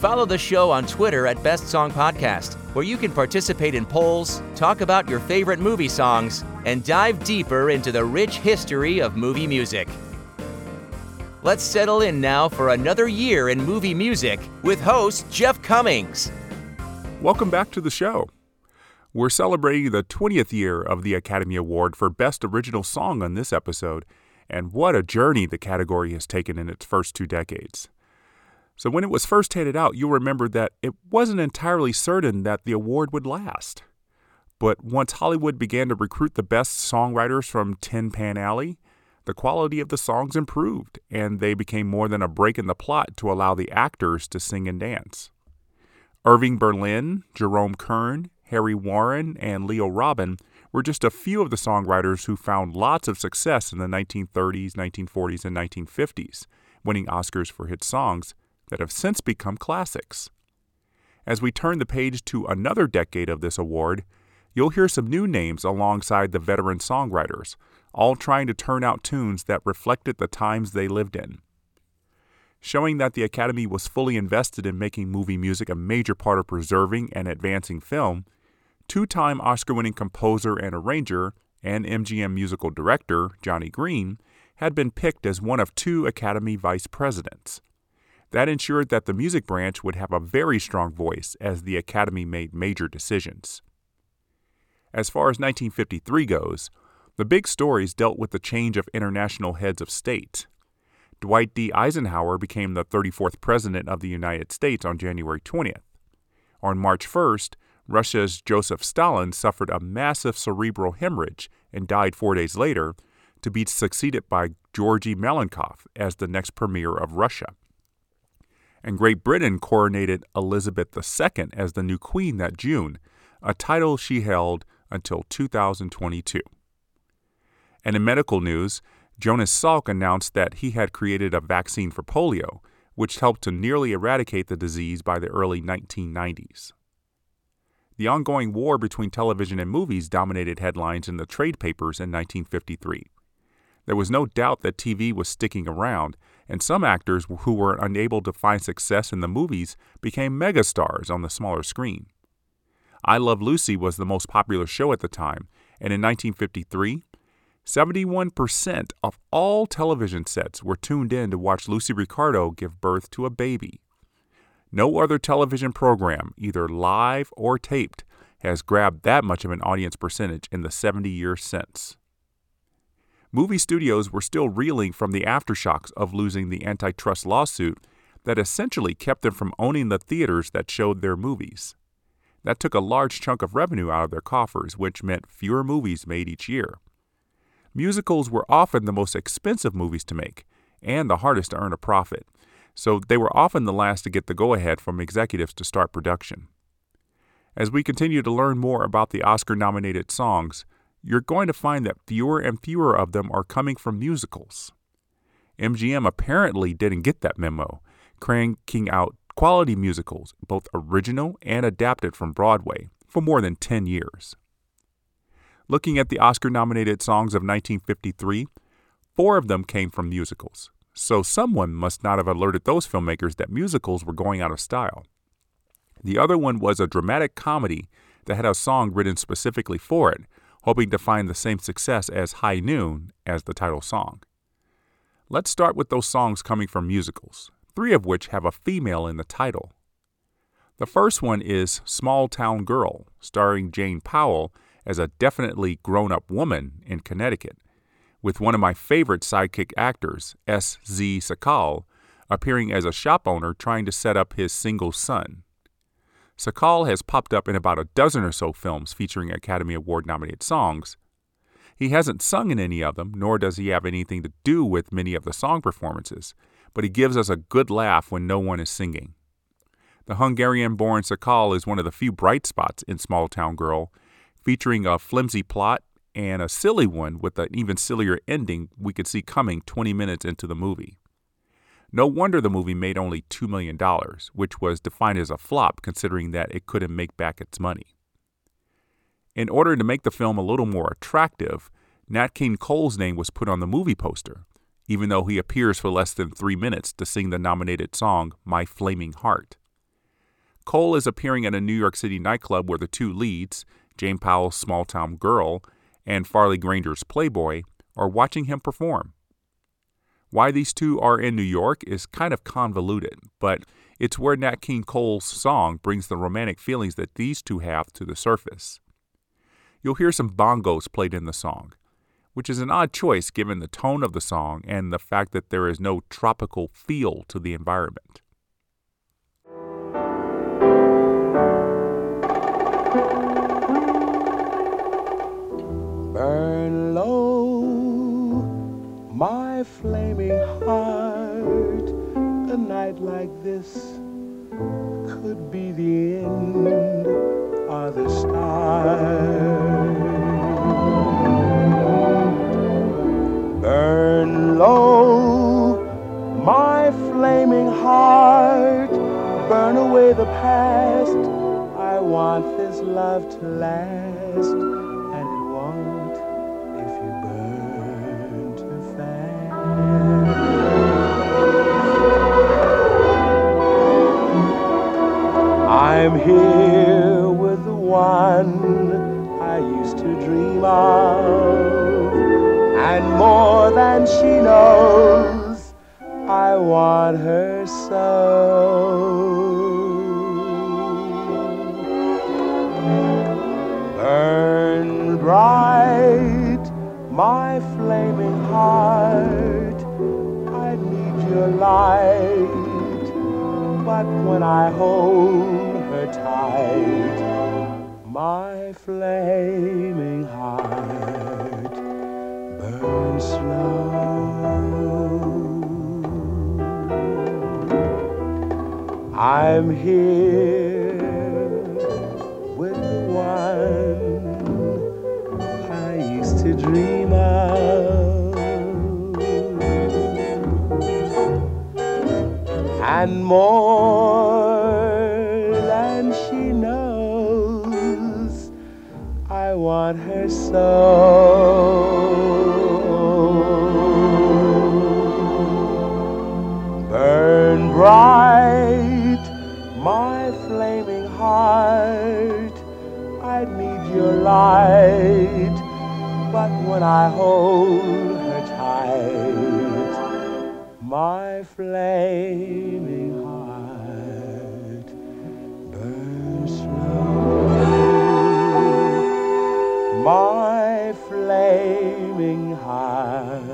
Follow the show on Twitter at Best Song Podcast, where you can participate in polls, talk about your favorite movie songs, and dive deeper into the rich history of movie music. Let's settle in now for another year in movie music with host Jeff Commings. Welcome back to the show. We're celebrating the 20th year of the Academy Award for Best Original Song on this episode, and what a journey the category has taken in its first two decades. So, when it was first handed out, you'll remember that it wasn't entirely certain that the award would last. But once Hollywood began to recruit the best songwriters from Tin Pan Alley, the quality of the songs improved, and they became more than a break in the plot to allow the actors to sing and dance. Irving Berlin, Jerome Kern, Harry Warren, and Leo Robin were just a few of the songwriters who found lots of success in the 1930s, 1940s, and 1950s, winning Oscars for hit songs that have since become classics. As we turn the page to another decade of this award, you'll hear some new names alongside the veteran songwriters, all trying to turn out tunes that reflected the times they lived in. Showing that the Academy was fully invested in making movie music a major part of preserving and advancing film, two time Oscar winning composer and arranger and MGM musical director Johnny Green had been picked as one of two Academy vice presidents. That ensured that the music branch would have a very strong voice as the Academy made major decisions. As far as 1953 goes, the big stories dealt with the change of international heads of state. Dwight D. Eisenhower became the 34th President of the United States on January 20th. On March 1st, Russia's Joseph Stalin suffered a massive cerebral hemorrhage and died four days later, to be succeeded by Georgy Malenkov as the next premier of Russia and Great Britain coronated Elizabeth II as the new queen that June, a title she held until 2022. And in medical news, Jonas Salk announced that he had created a vaccine for polio, which helped to nearly eradicate the disease by the early 1990s. The ongoing war between television and movies dominated headlines in the trade papers in 1953. There was no doubt that TV was sticking around, and some actors who were unable to find success in the movies became megastars on the smaller screen. I Love Lucy was the most popular show at the time, and in 1953, 71% of all television sets were tuned in to watch Lucy Ricardo give birth to a baby. No other television program, either live or taped, has grabbed that much of an audience percentage in the 70 years since movie studios were still reeling from the aftershocks of losing the antitrust lawsuit that essentially kept them from owning the theaters that showed their movies. That took a large chunk of revenue out of their coffers, which meant fewer movies made each year. Musicals were often the most expensive movies to make and the hardest to earn a profit, so they were often the last to get the go ahead from executives to start production. As we continue to learn more about the Oscar nominated songs, you're going to find that fewer and fewer of them are coming from musicals. MGM apparently didn't get that memo, cranking out quality musicals, both original and adapted from Broadway, for more than 10 years. Looking at the Oscar nominated songs of 1953, four of them came from musicals, so someone must not have alerted those filmmakers that musicals were going out of style. The other one was a dramatic comedy that had a song written specifically for it, hoping to find the same success as High Noon as the title song. Let's start with those songs coming from musicals, three of which have a female in the title. The first one is Small Town Girl, starring Jane Powell as a definitely grown up woman in Connecticut, with one of my favorite sidekick actors, S.Z. Sakall, appearing as a shop owner trying to set up his single son. Sakall has popped up in about a dozen or so films featuring Academy Award nominated songs. He hasn't sung in any of them, nor does he have anything to do with many of the song performances, but he gives us a good laugh when no one is singing. The Hungarian born Sakall is one of the few bright spots in Small Town Girl, featuring a flimsy plot and a silly one with an even sillier ending we could see coming 20 minutes into the movie. No wonder the movie made only $2 million, which was defined as a flop considering that it couldn't make back its money. In order to make the film a little more attractive, Nat King Cole's name was put on the movie poster, even though he appears for less than three minutes to sing the nominated song, My Flaming Heart. Cole is appearing at a New York City nightclub where the two leads, Jane Powell's Small Town Girl and Farley Granger's Playboy, are watching him perform. Why these two are in New York is kind of convoluted, but it's where Nat King Cole's song brings the romantic feelings that these two have to the surface. You'll hear some bongos played in the song, which is an odd choice given the tone of the song and the fact that there is no tropical feel to the environment. This could be the end or the start. Burn low, my flaming heart. Burn away the past. I want this love to last, and it won't if you burn too fast. I'm here with the one I used to dream of, and more than she knows, I want her so. Burn bright, my flaming heart. I need your light, but when I hold my flaming heart burns slow. I'm here with the one I used to dream of. And more Want her so. Burn bright, my flaming heart. I need your light, but when I hold her tight, my flaming My flaming heart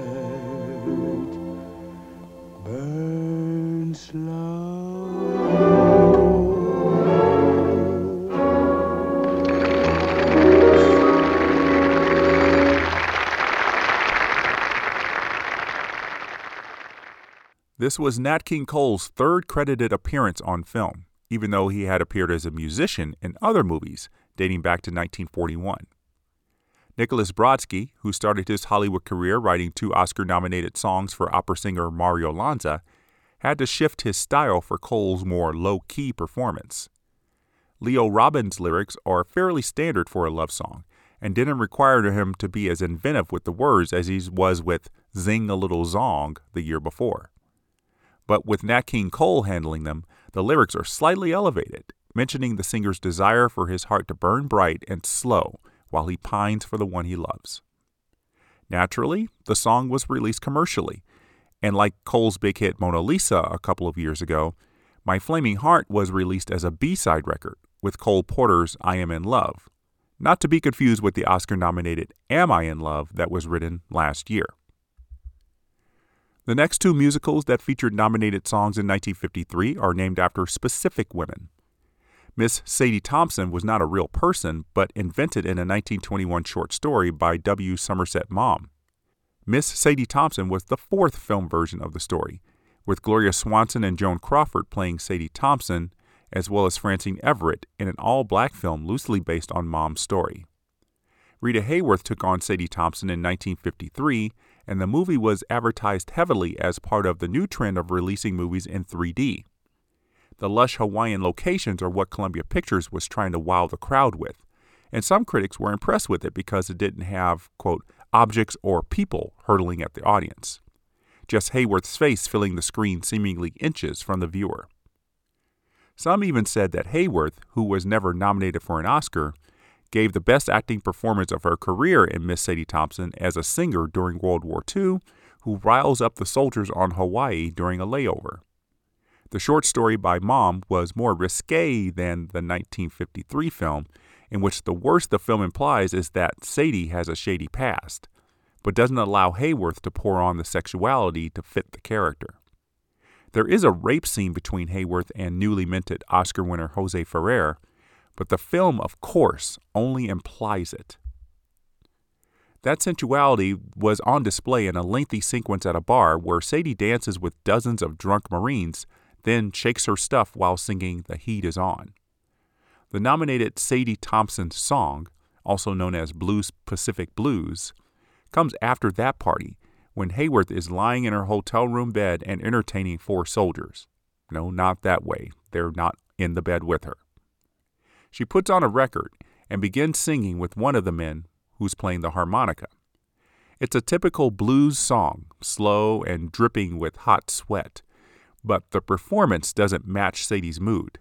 burns slow. This was Nat King Cole's third credited appearance on film, even though he had appeared as a musician in other movies dating back to 1941. Nicholas Brodszky, who started his Hollywood career writing two Oscar nominated songs for opera singer Mario Lanza, had to shift his style for Cole's more low key performance. Leo Robin's lyrics are fairly standard for a love song and didn't require him to be as inventive with the words as he was with Zing a Little Zong the year before. But with Nat King Cole handling them, the lyrics are slightly elevated, mentioning the singer's desire for his heart to burn bright and slow while he pines for the one he loves. Naturally, the song was released commercially, and like Cole's big hit Mona Lisa a couple of years ago, My Flaming Heart was released as a B side record with Cole Porter's I Am in Love, not to be confused with the Oscar nominated Am I in Love that was written last year. The next two musicals that featured nominated songs in 1953 are named after specific women. Miss Sadie Thompson was not a real person, but invented in a 1921 short story by W. Somerset Maugham. Miss Sadie Thompson was the fourth film version of the story, with Gloria Swanson and Joan Crawford playing Sadie Thompson as well as Francine Everett in an all black film loosely based on Maugham's story. Rita Hayworth took on Sadie Thompson in 1953, and the movie was advertised heavily as part of the new trend of releasing movies in 3D. The lush Hawaiian locations are what Columbia Pictures was trying to wow the crowd with, and some critics were impressed with it because it didn't have, quote, objects or people hurtling at the audience. Just Hayworth's face filling the screen seemingly inches from the viewer. Some even said that Hayworth, who was never nominated for an Oscar, gave the best acting performance of her career in Miss Sadie Thompson as a singer during World War II, who riles up the soldiers on Hawaii during a layover. The short story by Maugham was more risque than the 1953 film, in which the worst the film implies is that Sadie has a shady past, but doesn't allow Hayworth to pour on the sexuality to fit the character. There is a rape scene between Hayworth and newly minted Oscar winner Jose Ferrer, but the film, of course, only implies it. That sensuality was on display in a lengthy sequence at a bar where Sadie dances with dozens of drunk Marines, then shakes her stuff while singing The Heat Is On. The nominated Sadie Thompson song, also known as Blue Pacific Blues, comes after that party when Hayworth is lying in her hotel room bed and entertaining four soldiers. No, not that way. They're not in the bed with her. She puts on a record and begins singing with one of the men who's playing the harmonica. It's a typical blues song, slow and dripping with hot sweat, but the performance doesn't match Sadie's mood.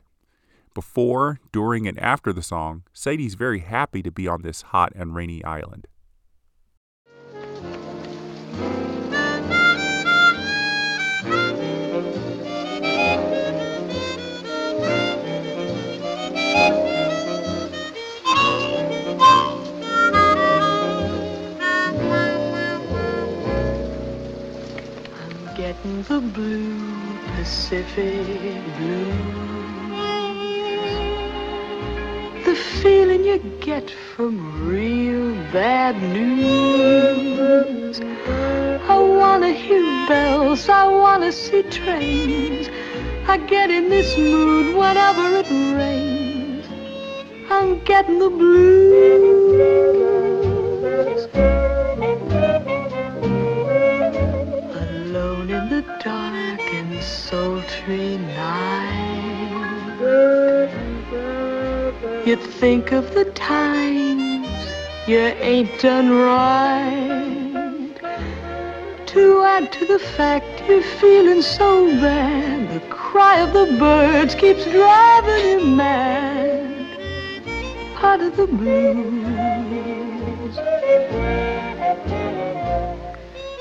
Before, during, and after the song, Sadie's very happy to be on this hot and rainy island. The feeling you get from real bad news. I wanna hear bells, I wanna see trains. I get in this mood whenever it rains. I'm getting the blues. Sultry night. You think of the times you ain't done right. To add to the fact you're feeling so bad, the cry of the birds keeps driving you mad. Part of the blues.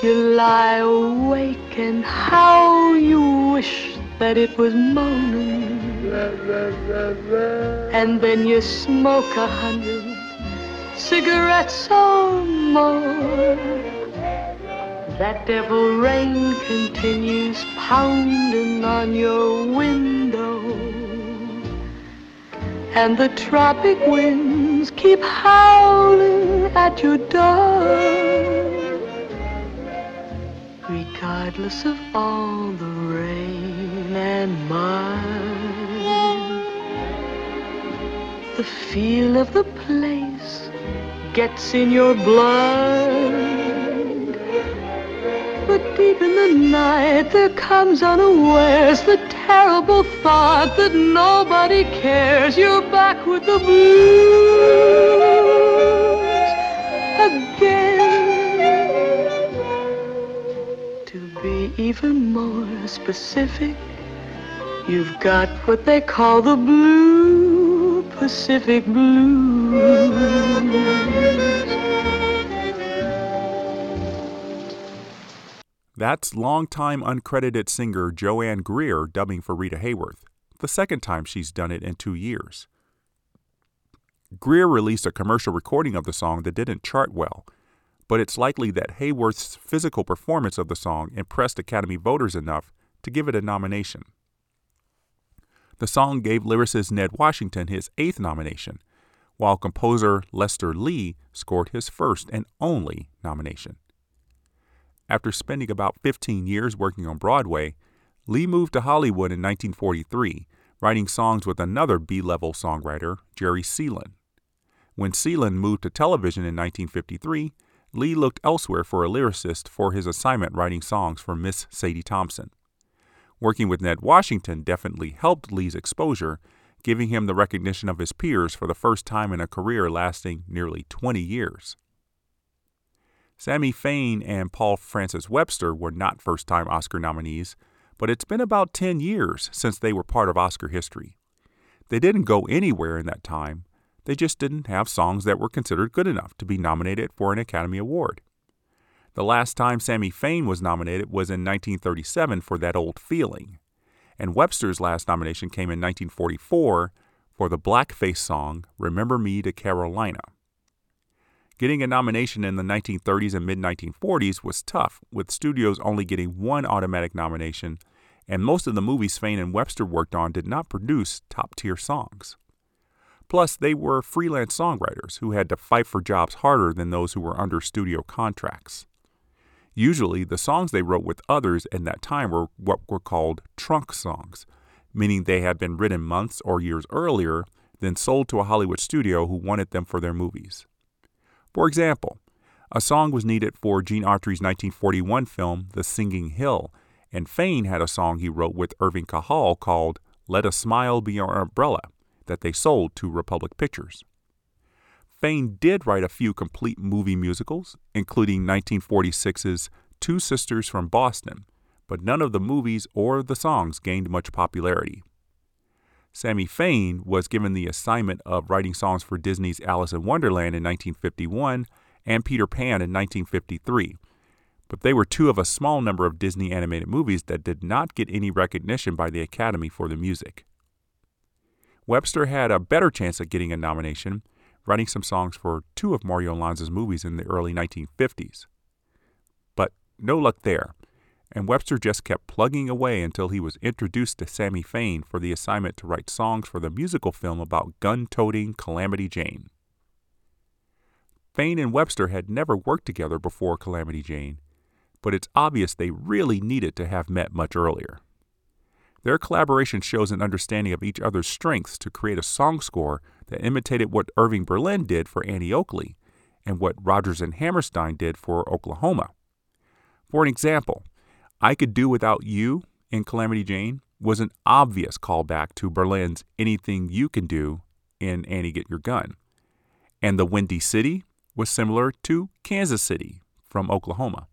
You lie awake and how you wish that it was moaning. And then you smoke a hundred cigarettes or more. That devil rain continues pounding on your window. And the tropic winds keep howling at your door. Regardless of all the rain and mud, the feel of the place gets in your blood. But deep in the night there comes unawares the terrible thought that nobody cares. You're back with the blues even more specific, you've got what they call the blue Pacific Blues. That's longtime uncredited singer Jo Ann Greer dubbing for Rita Hayworth, the second time she's done it in two years. Greer released a commercial recording of the song that didn't chart well, but it's likely that Hayworth's physical performance of the song impressed Academy voters enough to give it a nomination. The song gave lyricist Ned Washington his eighth nomination, while composer Lester Lee scored his first and only nomination. After spending about 15 years working on Broadway, Lee moved to Hollywood in 1943, writing songs with another B level songwriter, Jerry Seelen. When Seelen moved to television in 1953, Lee looked elsewhere for a lyricist for his assignment writing songs for Miss Sadie Thompson. Working with Ned Washington definitely helped Lee's exposure, giving him the recognition of his peers for the first time in a career lasting nearly 20 years. Sammy Fain and Paul Francis Webster were not first time Oscar nominees, but it's been about 10 years since they were part of Oscar history. They didn't go anywhere in that time, they just didn't have songs that were considered good enough to be nominated for an Academy Award. The last time Sammy Fain was nominated was in 1937 for That Old Feeling, and Webster's last nomination came in 1944 for the blackface song Remember Me to Carolina. Getting a nomination in the 1930s and mid 1940s was tough, with studios only getting one automatic nomination, and most of the movies Fain and Webster worked on did not produce top tier songs. Plus, they were freelance songwriters who had to fight for jobs harder than those who were under studio contracts. Usually, the songs they wrote with others in that time were what were called trunk songs, meaning they had been written months or years earlier, then sold to a Hollywood studio who wanted them for their movies. For example, a song was needed for Gene Autry's 1941 film The Singing Hill, and Fain had a song he wrote with Irving Kahal called Let a Smile Be Your Umbrella that they sold to Republic Pictures. Fain did write a few complete movie musicals, including 1946's Two Sisters from Boston, but none of the movies or the songs gained much popularity. Sammy Fain was given the assignment of writing songs for Disney's Alice in Wonderland in 1951 and Peter Pan in 1953, but they were two of a small number of Disney animated movies that did not get any recognition by the Academy for the music. Webster had a better chance at getting a nomination, writing some songs for two of Mario Lanza's movies in the early 1950s. But no luck there, and Webster just kept plugging away until he was introduced to Sammy Fain for the assignment to write songs for the musical film about gun toting Calamity Jane. Fain and Webster had never worked together before Calamity Jane, but it's obvious they really needed to have met much earlier. Their collaboration shows an understanding of each other's strengths to create a song score that imitated what Irving Berlin did for Annie Oakley and what Rodgers and Hammerstein did for Oklahoma. For an example, I Could Do Without You in Calamity Jane was an obvious callback to Berlin's Anything You Can Do in Annie Get Your Gun. And The Windy City was similar to Kansas City from Oklahoma.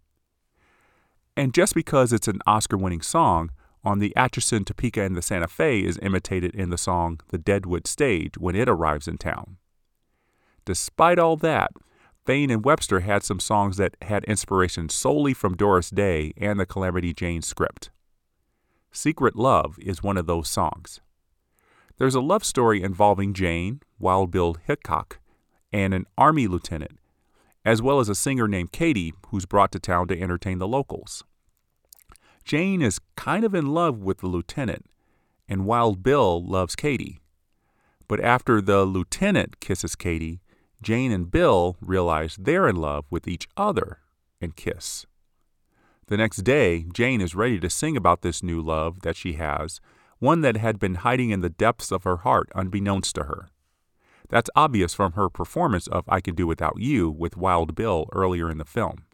And just because it's an Oscar winning song on the Atchison, Topeka, and the Santa Fe is imitated in the song The Deadwood Stage when it arrives in town. Despite all that, Fain and Webster had some songs that had inspiration solely from Doris Day and the Calamity Jane script. Secret Love is one of those songs. There's a love story involving Jane, Wild Bill Hickok, and an Army lieutenant, as well as a singer named Katie who's brought to town to entertain the locals. Jane is kind of in love with the lieutenant, and Wild Bill loves Katie. But after the lieutenant kisses Katie, Jane and Bill realize they're in love with each other and kiss. The next day, Jane is ready to sing about this new love that she has, one that had been hiding in the depths of her heart unbeknownst to her. That's obvious from her performance of I Can Do Without You with Wild Bill earlier in the film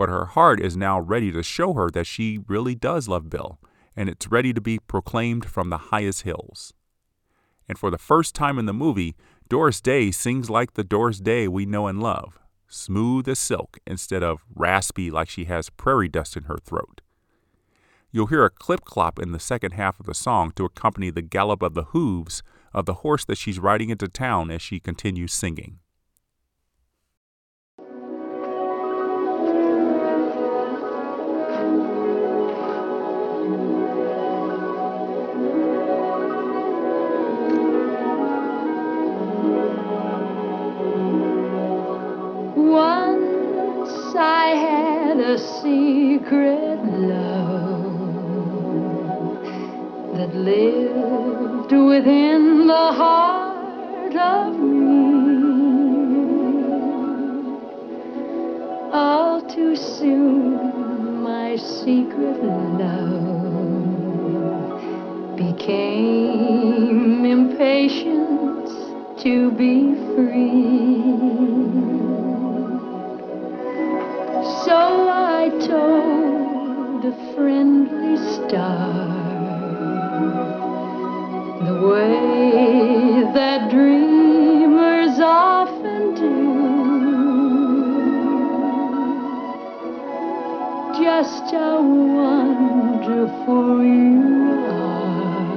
but her heart is now ready to show her that she really does love Bill, and it's ready to be proclaimed from the highest hills. And for the first time in the movie, Doris Day sings like the Doris Day we know and love, smooth as silk instead of raspy like she has prairie dust in her throat. You'll hear a clip clop in the second half of the song to accompany the gallop of the hooves of the horse that she's riding into town as she continues singing. Secret love that lived within the heart of me. All too soon, my secret love became impatient to be free. So I told a friendly star the way that dreamers often do. Just how wonderful you are,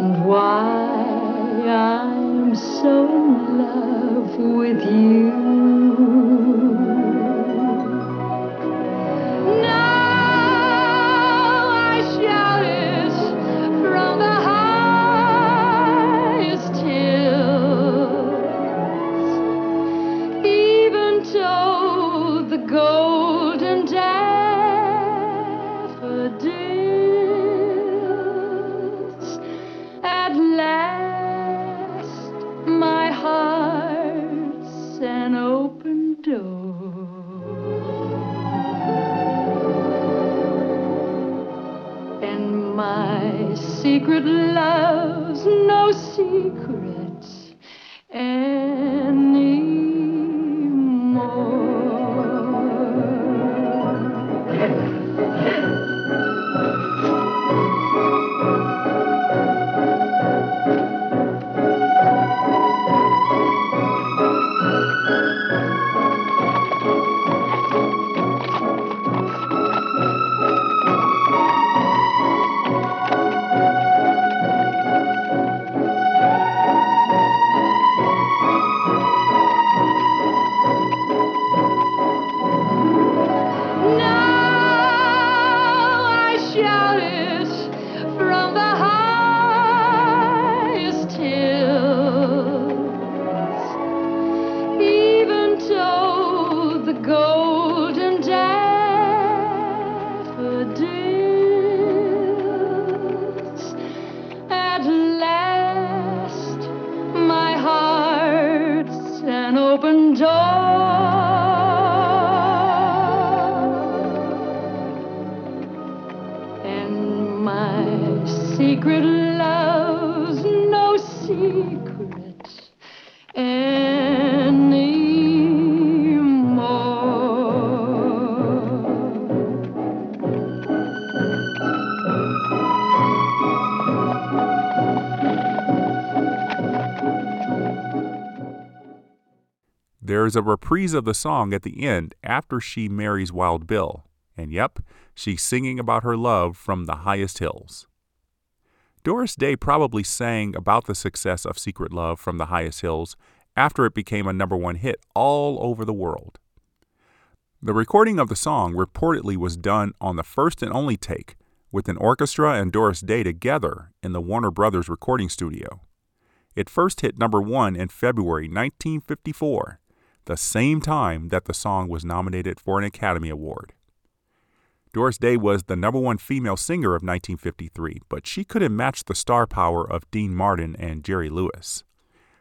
and why I'm so in love with you. There's a reprise of the song at the end after she marries Wild Bill. And yep, she's singing about her love from the highest hills. Doris Day probably sang about the success of Secret Love from the Highest Hills after it became a number one hit all over the world. The recording of the song reportedly was done on the first and only take, with an orchestra and Doris Day together in the Warner Brothers recording studio. It first hit number one in February 1954, the same time that the song was nominated for an Academy Award. Doris Day was the number one female singer of 1953, but she couldn't match the star power of Dean Martin and Jerry Lewis,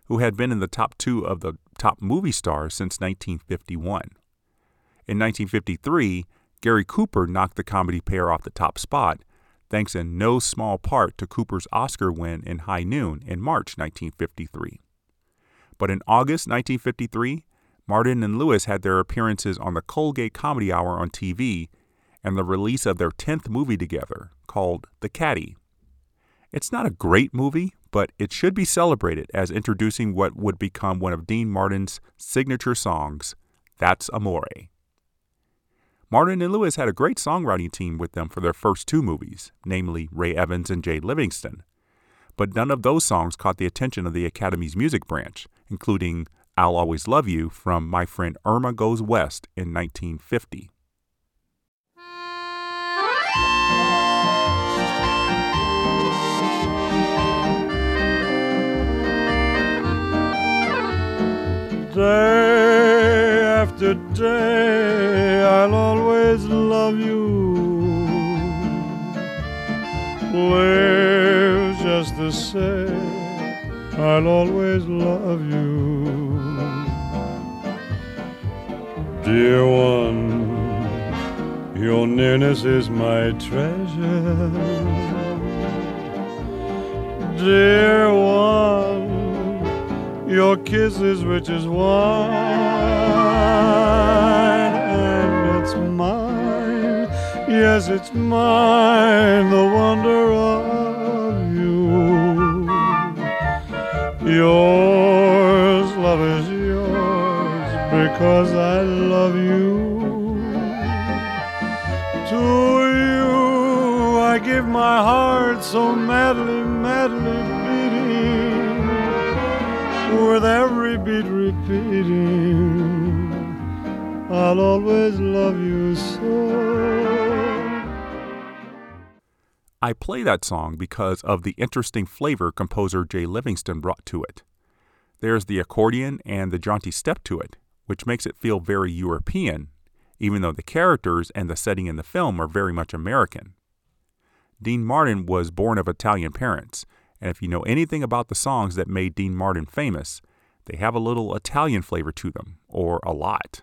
who had been in the top two of the top movie stars since 1951. In 1953, Gary Cooper knocked the comedy pair off the top spot, thanks in no small part to Cooper's Oscar win in High Noon in March 1953. But in August 1953, Martin and Lewis had their appearances on the Colgate Comedy Hour on TV and the release of their 10th movie together called The Caddy. It's not a great movie, but it should be celebrated as introducing what would become one of Dean Martin's signature songs, That's Amore. Martin and Lewis had a great songwriting team with them for their first two movies, namely Ray Evans and Jay Livingston. But none of those songs caught the attention of the Academy's music branch, including I'll Always Love You from My Friend Irma Goes West in 1950. Day after day, I'll always love you. Live just the same, I'll always love you. Dear one, Your nearness is my treasure. Dear one, your kiss is rich as wine, and it's mine. Yes, it's mine, the wonder of you. Yours, love is because I love you. To you I give my heart so madly, madly beating, with every beat repeating, I'll always love you so. I play that song because of the interesting flavor composer Jay Livingston brought to it. There's the accordion and the jaunty step to it, which makes it feel very European, even though the characters and the setting in the film are very much American. Dean Martin was born of Italian parents, and if you know anything about the songs that made Dean Martin famous, they have a little Italian flavor to them, or a lot.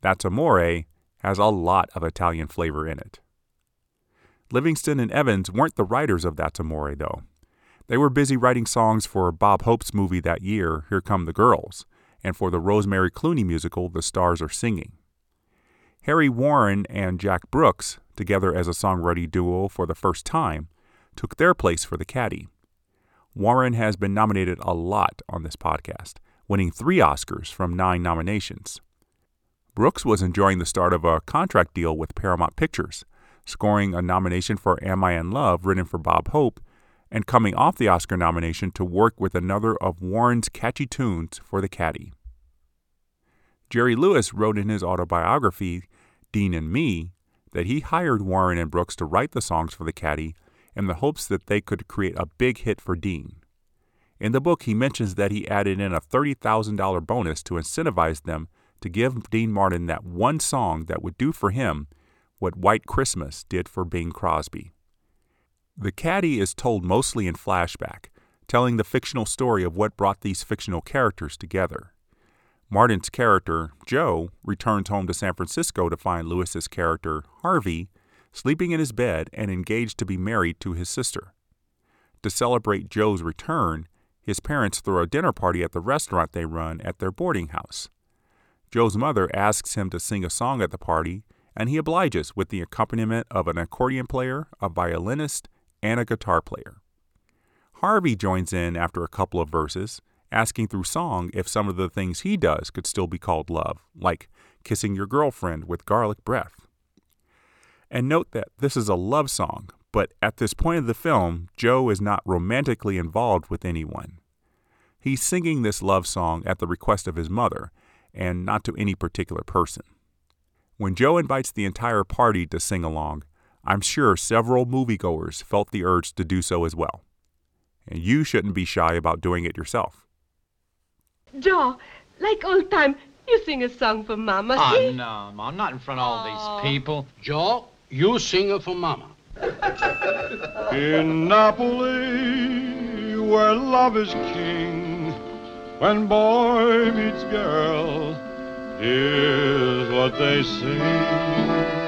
That's Amore has a lot of Italian flavor in it. Livingston and Evans weren't the writers of That's Amore, though. They were busy writing songs for Bob Hope's movie that year, Here Come the Girls, and for the Rosemary Clooney musical, The Stars Are Singing. Harry Warren and Jack Brooks, together as a songwriting duo for the first time, took their place for the caddy. Warren has been nominated a lot on this podcast, winning three Oscars from nine nominations. Brooks was enjoying the start of a contract deal with Paramount Pictures, scoring a nomination for Am I in Love, written for Bob Hope, and coming off the Oscar nomination to work with another of Warren's catchy tunes for the caddy. Jerry Lewis wrote in his autobiography, Dean and Me, that he hired Warren and Brooks to write the songs for the caddy in the hopes that they could create a big hit for Dean. In the book, he mentions that he added in a $30,000 bonus to incentivize them to give Dean Martin that one song that would do for him what White Christmas did for Bing Crosby. The Caddy is told mostly in flashback, telling the fictional story of what brought these fictional characters together. Martin's character, Joe, returns home to San Francisco to find Lewis's character, Harvey, sleeping in his bed and engaged to be married to his sister. To celebrate Joe's return, his parents throw a dinner party at the restaurant they run at their boarding house. Joe's mother asks him to sing a song at the party, and he obliges with the accompaniment of an accordion player, a violinist, and a guitar player. Harvey joins in after a couple of verses, asking through song if some of the things he does could still be called love, like kissing your girlfriend with garlic breath. And note that this is a love song, but at this point of the film, Joe is not romantically involved with anyone. He's singing this love song at the request of his mother, and not to any particular person. When Joe invites the entire party to sing along, I'm sure several moviegoers felt the urge to do so as well. And you shouldn't be shy about doing it yourself. Joe, like old time, you sing a song for Mama. Oh, no, Mom, not in front of all Aw. these people. Joe, you sing it for Mama. In Napoli, where love is king, when boy meets girl, here's what they sing.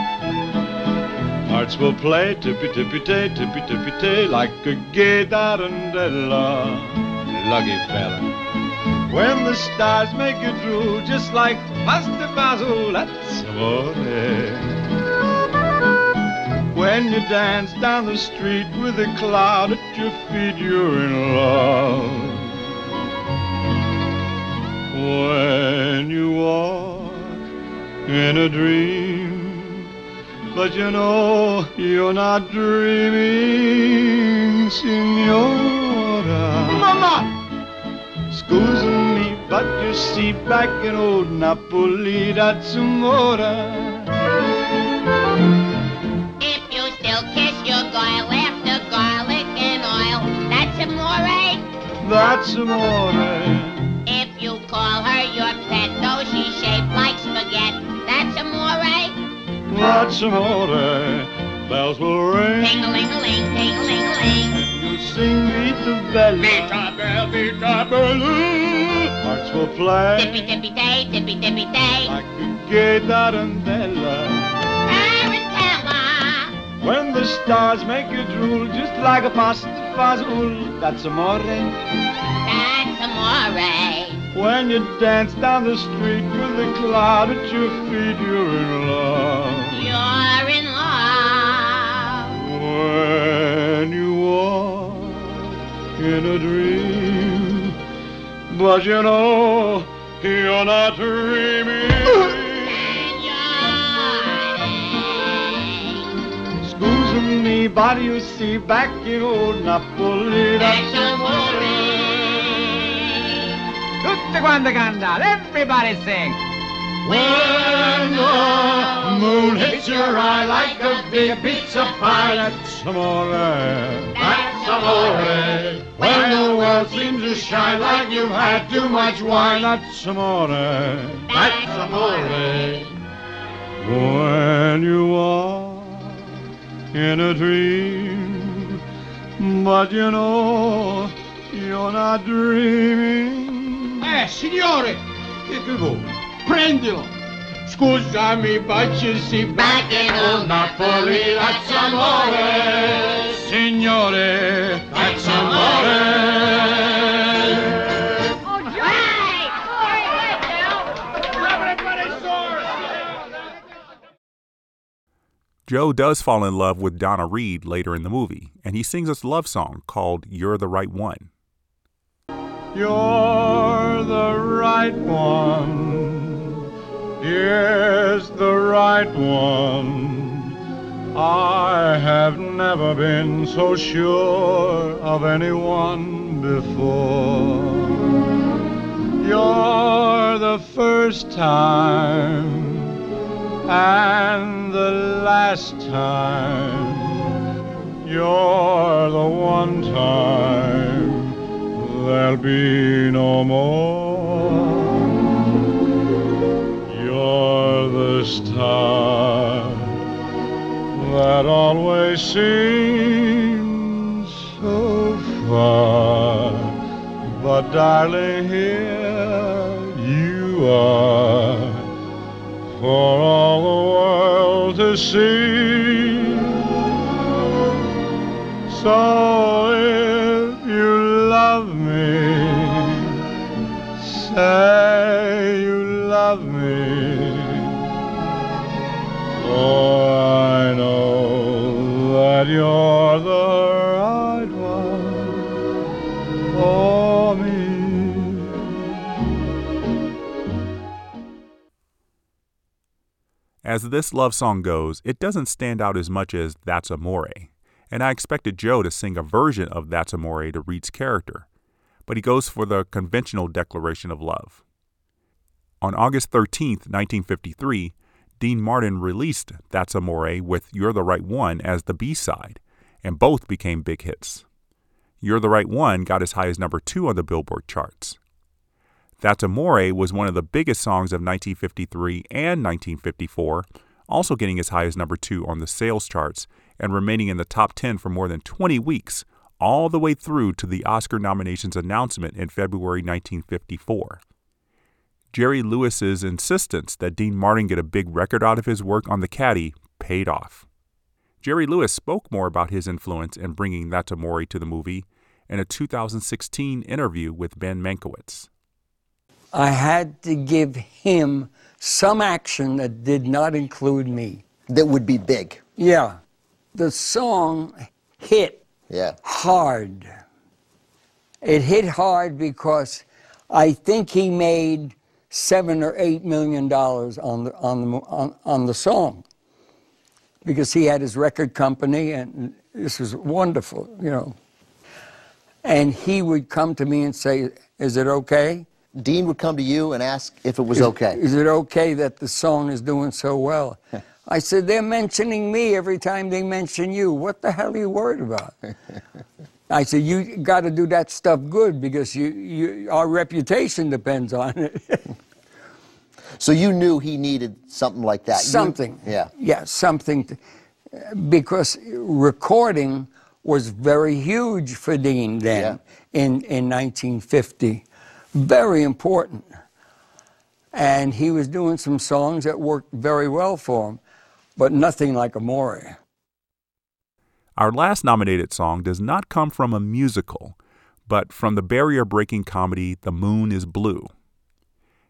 Hearts will play tippy-tippy-tay, tippy-tippy-tay, like a gay tarantella. Lucky fella. When the stars make you drool, just like pasta fazool, that's amore. When you dance down the street with a cloud at your feet, you're in love. When you walk in a dream, but you know you're not dreaming, Signora. Mama, Excuse me, but you see, back in old Napoli, that's Zamora. If you still kiss your girl after garlic and oil, that's amore. That's amore. If you call her your pet, though she's shaped like spaghetti that's. That's amore. Bells will ring. Ting-a-ling-a-ling, ting-a-ling-a-ling. You sing Vita Bella. Vita Bella, Vita Bella. Hearts will play Tippy-tippy-day, tippy-tippy-day. like a gay. Tarantella. When the stars make you drool, just like a pasta fazool. That's amore. That's amore. When you dance down the street with a cloud at your feet, you're in love. You're in love. When you walk in a dream, but you know you're not dreaming. Me, body you see back in old Napoli. That's cantare, everybody sing. When the moon hits your eye like a big pizza pie, that's amore. That's amore. When the world seems to shine like you've had too much wine, that's amore. That's amore. When you are in a dream, but you know you're not dreaming. Eh, signore! Che che vuoi? Prendilo! Scusami, but you see back Napoli, that's amore! Signore, that's amore. Joe does fall in love with Donna Reed later in the movie, and he sings a love song called You're the Right One. You're the right one. Yes, the right one. I have never been so sure of anyone before. You're the first time and the last time. You're the one time there'll be no more. You're the star that always seems so far. But darling, here you are for all the world to see. So say you love me. For I know that you're the right one for me. As this love song goes, it doesn't stand out as much as That's Amore, and I expected Joe to sing a version of That's Amore to Reed's character, but he goes for the conventional declaration of love. On August 13, 1953, Dean Martin released That's Amore with You're the Right One as the B side, and both became big hits. You're the Right One got as high as number two on the Billboard charts. That's Amore was one of the biggest songs of 1953 and 1954, also getting as high as number two on the sales charts and remaining in the top 10 for more than 20 weeks, all the way through to the Oscar nominations announcement in February 1954. Jerry Lewis's insistence that Dean Martin get a big record out of his work on the Caddy paid off. Jerry Lewis spoke more about his influence in bringing That's Amore to the movie in a 2016 interview with Ben Mankiewicz. I had to give him some action that did not include me. That would be big. Yeah. The song hit Yeah. hard. It hit hard because I think he made seven or eight million dollars on the on the on, on the song because he had his record company and this was wonderful, you know. And he would come to me and say, "Is it okay? Dean would come to you and ask if it was Is- okay. Is it okay that the song is doing so well?" I said, "They're mentioning me every time they mention you. What the hell are you worried about?" I said, you got to do that stuff good because you, you, our reputation depends on it. So you knew he needed something like that. You- something. yeah. Yeah, something. To, because recording was very huge for Dean then in, in 1950. Very important. And he was doing some songs that worked very well for him, but nothing like Amore. Our last nominated song does not come from a musical, but from the barrier breaking comedy The Moon is Blue.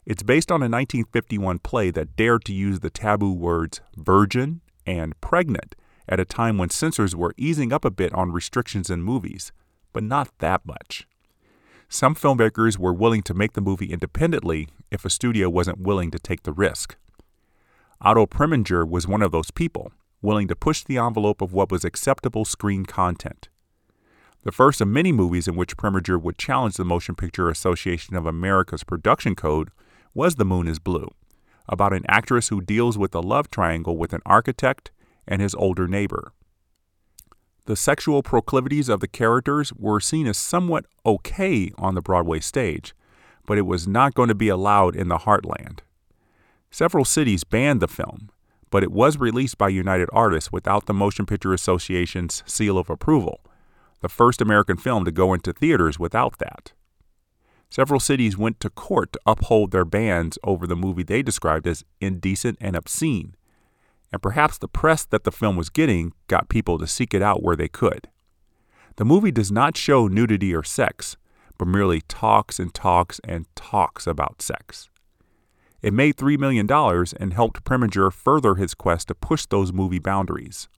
It's based on a 1951 play that dared to use the taboo words virgin and pregnant at a time when censors were easing up a bit on restrictions in movies, but not that much. Some filmmakers were willing to make the movie independently if a studio wasn't willing to take the risk. Otto Preminger was one of those people, willing to push the envelope of what was acceptable screen content. The first of many movies in which Preminger would challenge the Motion Picture Association of America's production code was The Moon is Blue, about an actress who deals with a love triangle with an architect and his older neighbor. The sexual proclivities of the characters were seen as somewhat okay on the Broadway stage, but it was not going to be allowed in the heartland. Several cities banned the film, but it was released by United Artists without the Motion Picture Association's seal of approval, the first American film to go into theaters without that. Several cities went to court to uphold their bans over the movie they described as indecent and obscene, and perhaps the press that the film was getting got people to seek it out where they could. The movie does not show nudity or sex, but merely talks and talks and talks about sex. It made $3 million and helped Preminger further his quest to push those movie boundaries.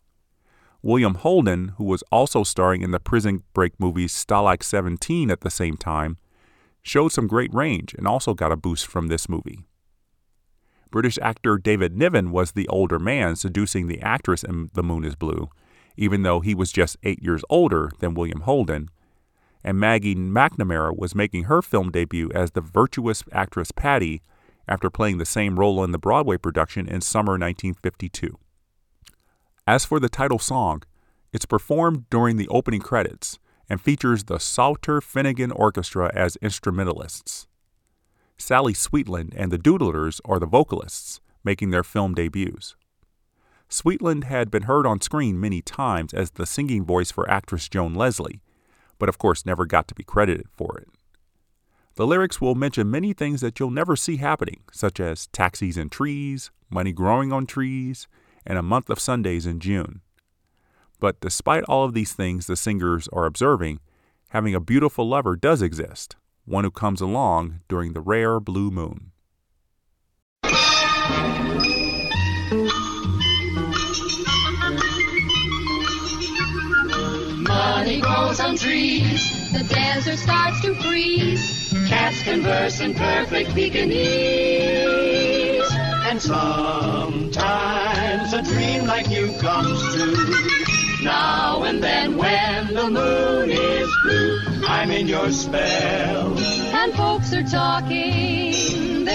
William Holden, who was also starring in the prison break movie Stalag 17 at the same time, showed some great range and also got a boost from this movie. British actor David Niven was the older man seducing the actress in The Moon is Blue, even though he was just eight years older than William Holden, and Maggie McNamara was making her film debut as the virtuous actress Patty after playing the same role in the Broadway production in summer 1952. As for the title song, it's performed during the opening credits and features the Sauter-Finegan Orchestra as instrumentalists. Sally Sweetland and the Doodlers are the vocalists, making their film debuts. Sweetland had been heard on screen many times as the singing voice for actress Joan Leslie, but of course never got to be credited for it. The lyrics will mention many things that you'll never see happening, such as taxis and trees, money growing on trees, and a month of Sundays in June. But despite all of these things the singers are observing, having a beautiful lover does exist, one who comes along during the rare blue moon. Money grows on trees, the desert starts to freeze. Cats converse in perfect Pekingese. And sometimes a dream like you comes true. Now and then when the moon is blue, I'm in your spell. and folks are talking,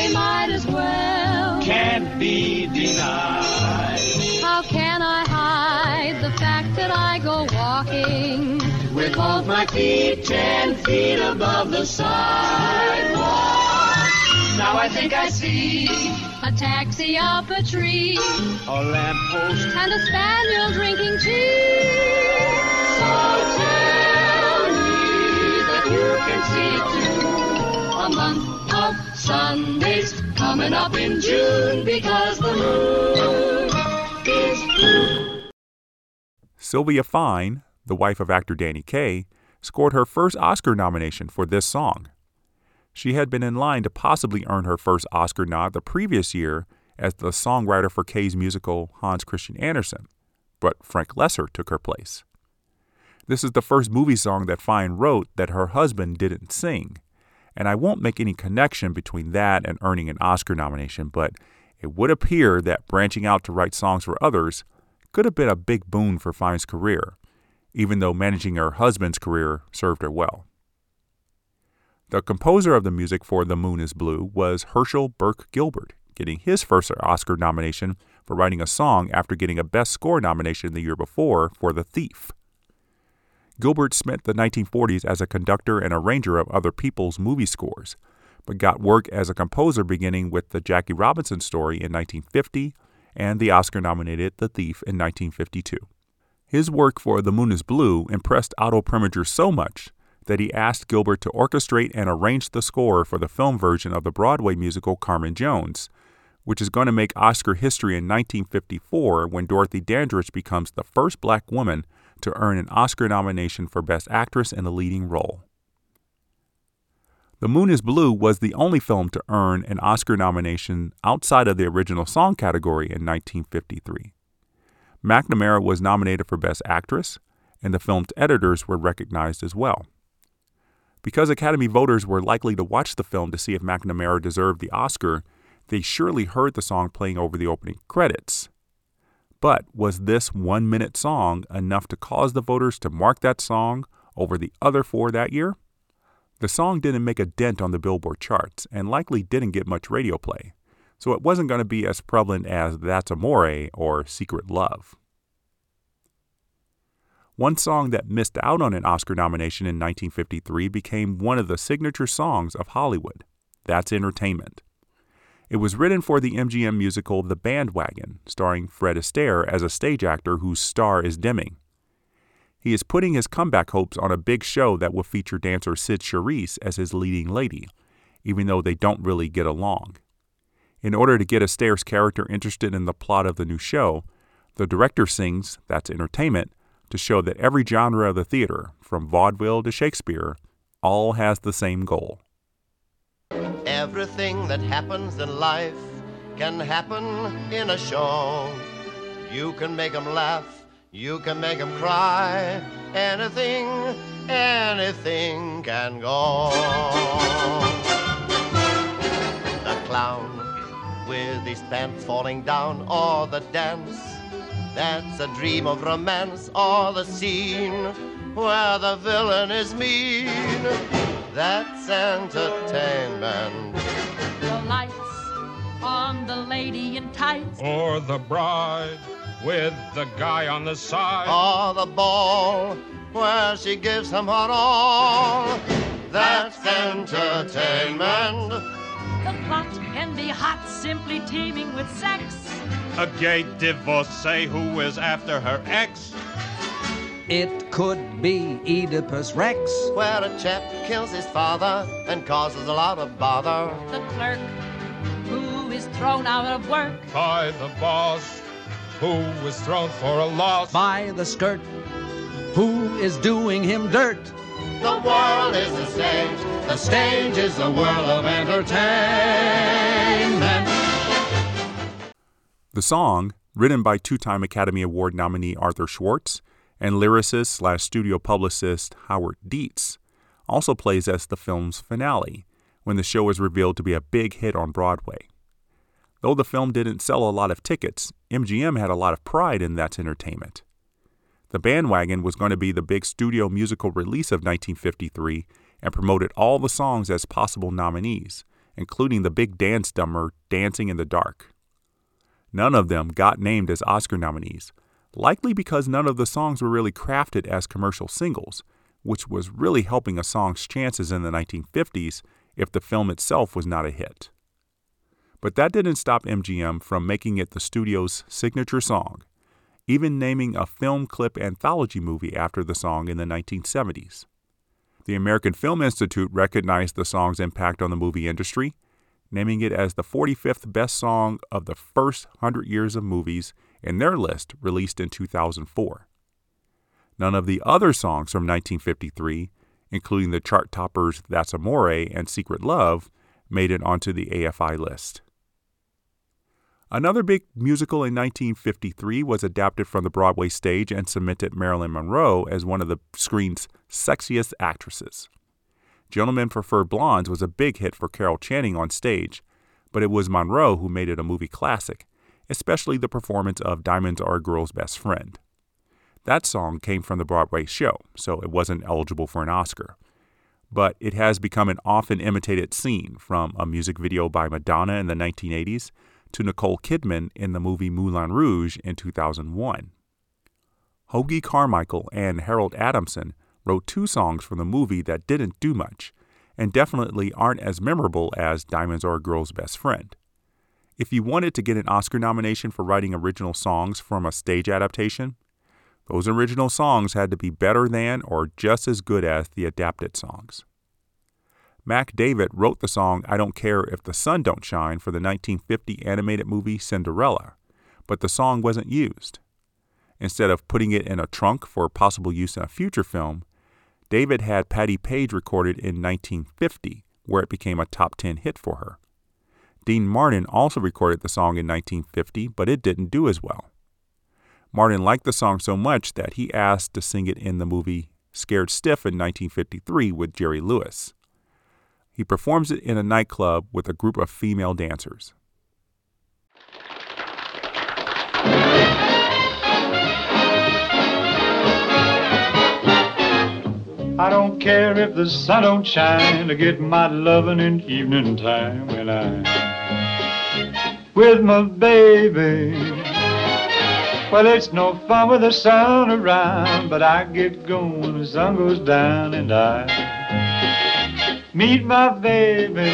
they might as well. Can't be denied. How can I hide the fact that I go walking With both my feet ten feet above the sidewalk. Now I think I see a taxi up a tree a lamppost. and a spaniel drinking tea? So tell me that you can see too month of Sundays coming up in June because the moon is blue. Sylvia Fine, the wife of actor Danny Kaye, scored her first Oscar nomination for this song. She had been in line to possibly earn her first Oscar nod the previous year as the songwriter for Kaye's musical Hans Christian Andersen, but Frank Loesser took her place. This is the first movie song that Fine wrote that her husband didn't sing, and I won't make any connection between that and earning an Oscar nomination, but it would appear that branching out to write songs for others could have been a big boon for Fine's career, even though managing her husband's career served her well. The composer of the music for The Moon is Blue was Herschel Burke Gilbert, getting his first Oscar nomination for writing a song after getting a Best Score nomination the year before for The Thief. Gilbert spent the 1940s as a conductor and arranger of other people's movie scores, but got work as a composer beginning with the Jackie Robinson story in 1950 and the Oscar nominated The Thief in 1952. His work for The Moon is Blue impressed Otto Preminger so much that he asked Gilbert to orchestrate and arrange the score for the film version of the Broadway musical Carmen Jones, which is going to make Oscar history in 1954 when Dorothy Dandridge becomes the first black woman to earn an Oscar nomination for Best Actress in a leading role. The Moon is Blue was the only film to earn an Oscar nomination outside of the original song category in 1953. McNamara was nominated for Best Actress, and the film's editors were recognized as well. Because Academy voters were likely to watch the film to see if McNamara deserved the Oscar, they surely heard the song playing over the opening credits. But was this one minute song enough to cause the voters to mark that song over the other four that year? The song didn't make a dent on the Billboard charts and likely didn't get much radio play, so it wasn't going to be as prevalent as That's Amore or Secret Love. One song that missed out on an Oscar nomination in 1953 became one of the signature songs of Hollywood. That's Entertainment. It was written for the MGM musical The Bandwagon, starring Fred Astaire as a stage actor whose star is dimming. He is putting his comeback hopes on a big show that will feature dancer Cyd Charisse as his leading lady, even though they don't really get along. In order to get Astaire's character interested in the plot of the new show, the director sings That's Entertainment to show that every genre of the theater, from vaudeville to Shakespeare, all has the same goal. Everything that happens in life can happen in a show. You can make them laugh, you can make them cry. Anything, anything can go. The clown with his pants falling down, or the dance that's a dream of romance or the scene where the villain is mean. That's entertainment. The lights on the lady in tights. Or the bride with the guy on the side. Or the ball where she gives him her all. That's entertainment. The plot can be hot, simply teeming with sex a gay divorcee who is after her ex. It could be Oedipus Rex, where a chap kills his father and causes a lot of bother. The clerk who is thrown out of work by the boss who was thrown for a loss by the skirt who is doing him dirt. The world is a stage, the stage is the world of entertainment. The song, written by two time Academy Award nominee Arthur Schwartz and lyricist slash studio publicist Howard Dietz, also plays as the film's finale when the show is revealed to be a big hit on Broadway. Though the film didn't sell a lot of tickets, MGM had a lot of pride in that entertainment. The Bandwagon was going to be the big studio musical release of 1953 and promoted all the songs as possible nominees, including the big dance number Dancing in the Dark. None of them got named as Oscar nominees, likely because none of the songs were really crafted as commercial singles, which was really helping a song's chances in the 1950s if the film itself was not a hit. But that didn't stop MGM from making it the studio's signature song, even naming a film clip anthology movie after the song in the 1970s. The American Film Institute recognized the song's impact on the movie industry naming it as the 45th best song of the first 100 years of movies in their list released in 2004. None of the other songs from 1953, including the chart toppers That's Amore and Secret Love, made it onto the AFI list. Another big musical in 1953 was adapted from the Broadway stage and cemented Marilyn Monroe as one of the screen's sexiest actresses. Gentlemen Prefer Blondes was a big hit for Carol Channing on stage, but it was Monroe who made it a movie classic, especially the performance of Diamonds Are a Girl's Best Friend. That song came from the Broadway show, so it wasn't eligible for an Oscar. But it has become an often imitated scene, from a music video by Madonna in the 1980s to Nicole Kidman in the movie Moulin Rouge in 2001. Hoagy Carmichael and Harold Adamson wrote two songs for the movie that didn't do much, and definitely aren't as memorable as Diamonds Are a Girl's Best Friend. If you wanted to get an Oscar nomination for writing original songs from a stage adaptation, those original songs had to be better than or just as good as the adapted songs. Mack David wrote the song I Don't Care If the Sun Don't Shine for the 1950 animated movie Cinderella, but the song wasn't used. Instead of putting it in a trunk for possible use in a future film, David had Patti Page recorded in 1950, where it became a top 10 hit for her. Dean Martin also recorded the song in 1950, but it didn't do as well. Martin liked the song so much that he asked to sing it in the movie Scared Stiff in 1953 with Jerry Lewis. He performs it in a nightclub with a group of female dancers. I don't care if the sun don't shine to get my lovin' in evening time when I'm with my baby. Well, it's no fun with the sun around, but I get going when the sun goes down and I meet my baby.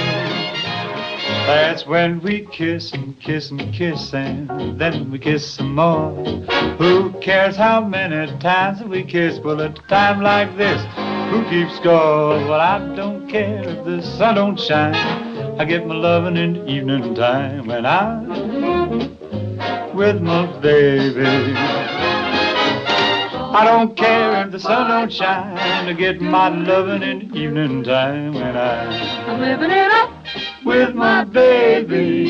That's when we kiss and kiss and kiss and then we kiss some more. Who cares how many times we kiss? Well, a time like this, who keeps score? Well, I don't care if the sun don't shine. I get my loving in the evening time when I'm with my baby. I don't care if the sun don't shine. I get my loving in the evening time when I I'm living it up with my baby.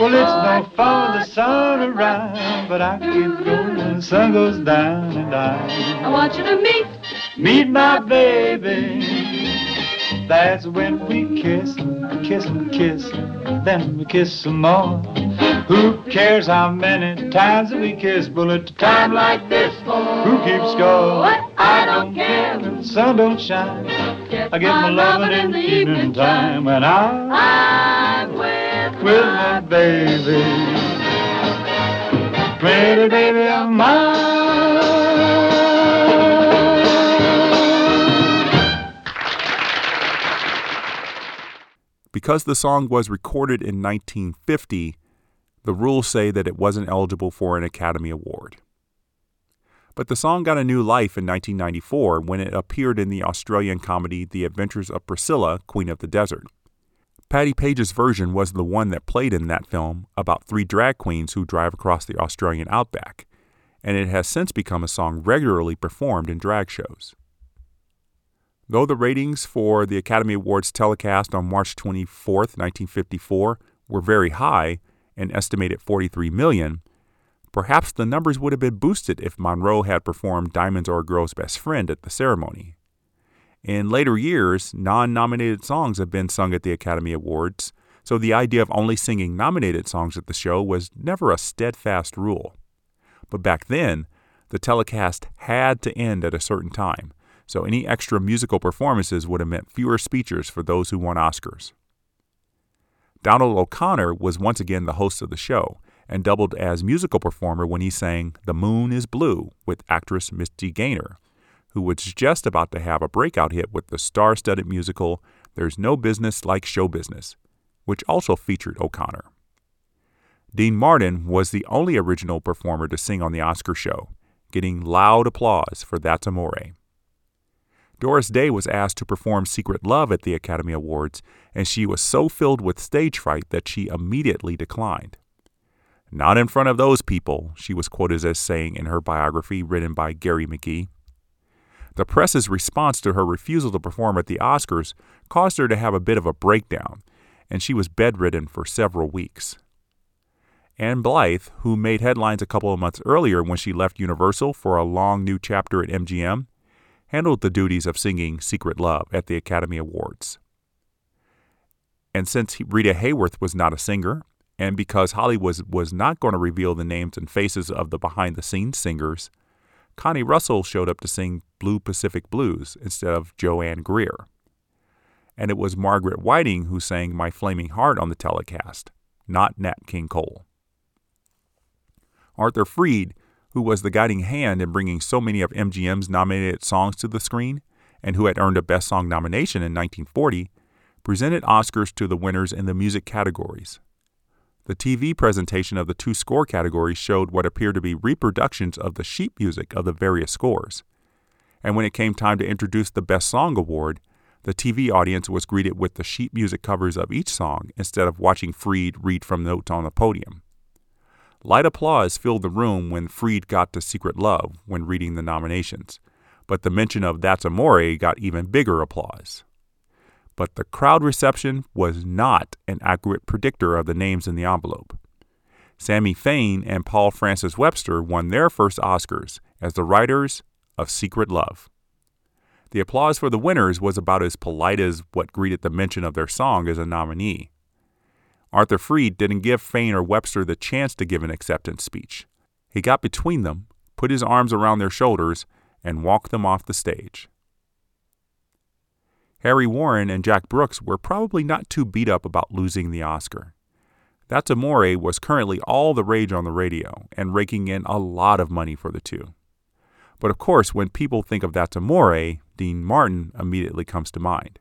Well, it's no fun with the sun around, but I keep going when the sun goes down and I I want you to meet meet my baby. That's when we kiss and kiss and kiss, then we kiss some more. Who cares how many times we kiss? Well, at a time like this, who keeps score? I don't care the sun don't shine. I get my lovin' in the evening time when I'm I'm with with my baby. Pretty baby of mine. Because the song was recorded in 1950, the rules say that it wasn't eligible for an Academy Award. But the song got a new life in 1994 when it appeared in the Australian comedy The Adventures of Priscilla, Queen of the Desert. Patti Page's version was the one that played in that film about three drag queens who drive across the Australian outback, and it has since become a song regularly performed in drag shows. Though the ratings for the Academy Awards telecast on March 24, 1954, were very high, an estimated 43 million, perhaps the numbers would have been boosted if Monroe had performed Diamonds Are a Girl's Best Friend at the ceremony. In later years, non nominated songs have been sung at the Academy Awards, so the idea of only singing nominated songs at the show was never a steadfast rule. But back then, the telecast had to end at a certain time, so any extra musical performances would have meant fewer speeches for those who won Oscars. Donald O'Connor was once again the host of the show and doubled as musical performer when he sang The Moon is Blue with actress Mitzi Gaynor, who was just about to have a breakout hit with the star studded musical There's No Business Like Show Business, which also featured O'Connor. Dean Martin was the only original performer to sing on the Oscar show, getting loud applause for That's Amore. Doris Day was asked to perform Secret Love at the Academy Awards, and she was so filled with stage fright that she immediately declined. Not in front of those people, she was quoted as saying in her biography written by Gary McGee. The press's response to her refusal to perform at the Oscars caused her to have a bit of a breakdown, and she was bedridden for several weeks. Ann Blyth, who made headlines a couple of months earlier when she left Universal for a long new chapter at MGM, handled the duties of singing Secret Love at the Academy Awards. And since Rita Hayworth was not a singer, and because Hollywood was, was not going to reveal the names and faces of the behind the scenes singers, Connie Russell showed up to sing Blue Pacific Blues instead of Jo Ann Greer. And it was Margaret Whiting who sang My Flaming Heart on the telecast, not Nat King Cole. Arthur Freed, who was the guiding hand in bringing so many of MGM's nominated songs to the screen and who had earned a Best Song nomination in 1940, presented Oscars to the winners in the music categories. The TV presentation of the two score categories showed what appeared to be reproductions of the sheet music of the various scores. And when it came time to introduce the Best Song Award, the TV audience was greeted with the sheet music covers of each song instead of watching Freed read from notes on the podium. Light applause filled the room when Freed got to Secret Love when reading the nominations, but the mention of That's Amore got even bigger applause but the crowd reception was not an accurate predictor of the names in the envelope. Sammy Fain and Paul Francis Webster won their first Oscars as the writers of Secret Love. The applause for the winners was about as polite as what greeted the mention of their song as a nominee. Arthur Freed didn't give Fain or Webster the chance to give an acceptance speech. He got between them, put his arms around their shoulders, and walked them off the stage. Harry Warren and Jack Brooks were probably not too beat up about losing the Oscar. That's Amore was currently all the rage on the radio and raking in a lot of money for the two. But of course, when people think of That's Amore, Dean Martin immediately comes to mind.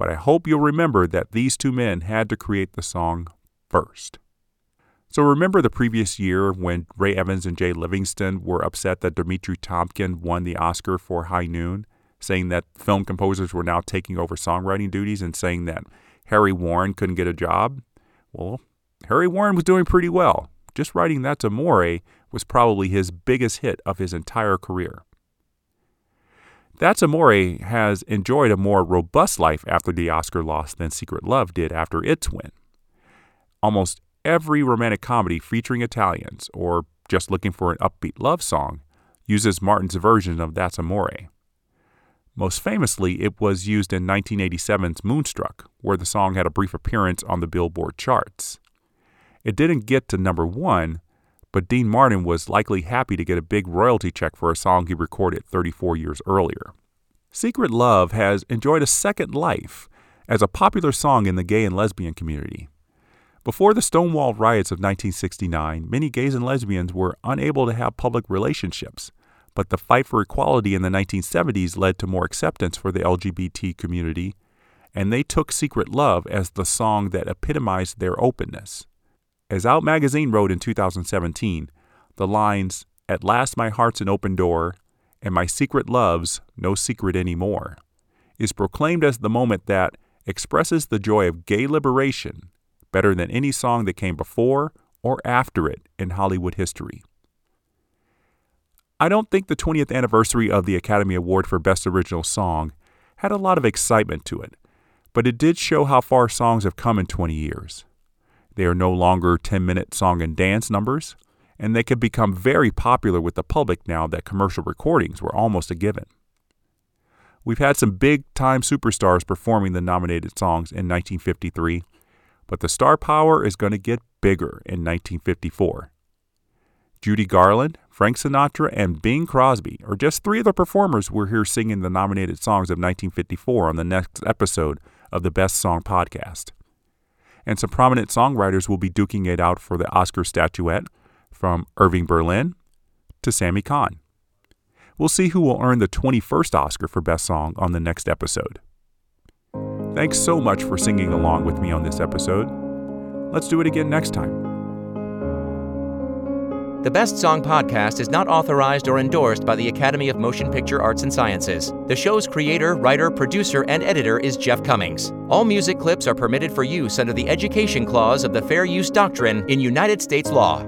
But I hope you'll remember that these two men had to create the song first. So remember the previous year when Ray Evans and Jay Livingston were upset that Dimitri Tiomkin won the Oscar for High Noon? saying that film composers were now taking over songwriting duties and saying that Harry Warren couldn't get a job. Well, Harry Warren was doing pretty well. Just writing That's Amore was probably his biggest hit of his entire career. That's Amore has enjoyed a more robust life after the Oscar loss than Secret Love did after its win. Almost every romantic comedy featuring Italians, or just looking for an upbeat love song, uses Martin's version of That's Amore. Most famously, it was used in 1987's Moonstruck, where the song had a brief appearance on the Billboard charts. It didn't get to number one, but Dean Martin was likely happy to get a big royalty check for a song he recorded 34 years earlier. Secret Love has enjoyed a second life as a popular song in the gay and lesbian community. Before the Stonewall riots of 1969, many gays and lesbians were unable to have public relationships but the fight for equality in the 1970s led to more acceptance for the LGBT community, and they took Secret Love as the song that epitomized their openness. As Out Magazine wrote in 2017, the lines, At last my heart's an open door, and my secret love's no secret anymore, is proclaimed as the moment that expresses the joy of gay liberation better than any song that came before or after it in Hollywood history. I don't think the 20th anniversary of the Academy Award for Best Original Song had a lot of excitement to it, but it did show how far songs have come in 20 years. They are no longer 10 minute song and dance numbers, and they could become very popular with the public now that commercial recordings were almost a given. We've had some big time superstars performing the nominated songs in 1953, but the star power is going to get bigger in 1954. Judy Garland, Frank Sinatra, and Bing Crosby are just three of the performers we're here singing the nominated songs of 1954 on the next episode of the Best Song Podcast. And some prominent songwriters will be duking it out for the Oscar statuette, from Irving Berlin to Sammy Cahn. We'll see who will earn the 21st Oscar for Best Song on the next episode. Thanks so much for singing along with me on this episode. Let's do it again next time. The Best Song podcast is not authorized or endorsed by the Academy of Motion Picture Arts and Sciences. The show's creator, writer, producer, and editor is Jeff Commings. All music clips are permitted for use under the Education Clause of the Fair Use Doctrine in United States law.